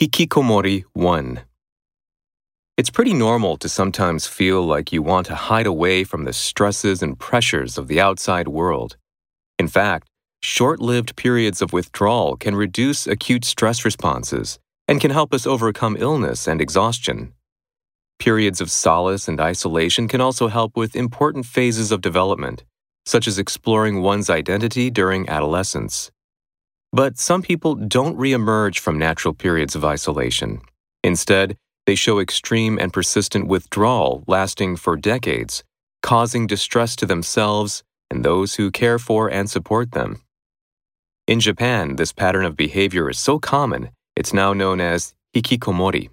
Hikikomori 1 It's pretty normal to sometimes feel like you want to hide away from the stresses and pressures of the outside world. In fact, short lived periods of withdrawal can reduce acute stress responses and can help us overcome illness and exhaustion. Periods of solace and isolation can also help with important phases of development, such as exploring one's identity during adolescence. But some people don't reemerge from natural periods of isolation. Instead, they show extreme and persistent withdrawal lasting for decades, causing distress to themselves and those who care for and support them. In Japan, this pattern of behavior is so common, it's now known as hikikomori.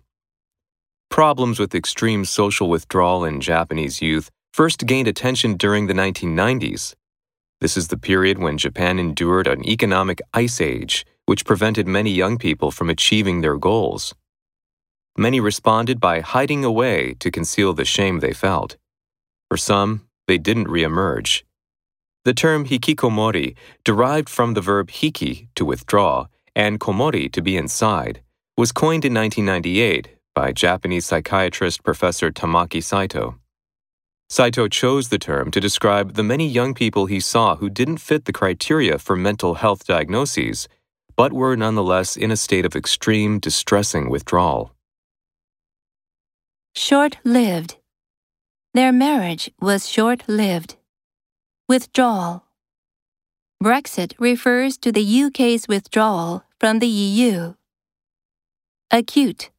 Problems with extreme social withdrawal in Japanese youth first gained attention during the 1990s this is the period when Japan endured an economic ice age, which prevented many young people from achieving their goals. Many responded by hiding away to conceal the shame they felt. For some, they didn't reemerge. The term hikikomori, derived from the verb hiki, to withdraw, and komori, to be inside, was coined in 1998 by Japanese psychiatrist Professor Tamaki Saito. Saito chose the term to describe the many young people he saw who didn't fit the criteria for mental health diagnoses, but were nonetheless in a state of extreme, distressing withdrawal. Short lived. Their marriage was short lived. Withdrawal. Brexit refers to the UK's withdrawal from the EU. Acute.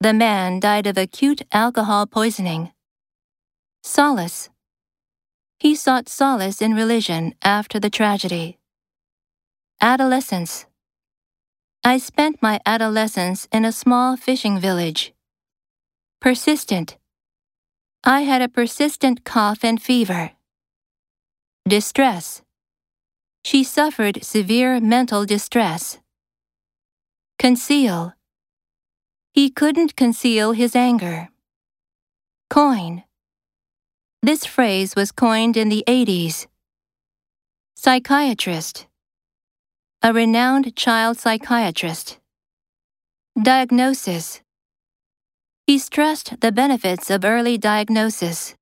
The man died of acute alcohol poisoning. Solace. He sought solace in religion after the tragedy. Adolescence. I spent my adolescence in a small fishing village. Persistent. I had a persistent cough and fever. Distress. She suffered severe mental distress. Conceal. He couldn't conceal his anger. Coin. This phrase was coined in the 80s. Psychiatrist. A renowned child psychiatrist. Diagnosis. He stressed the benefits of early diagnosis.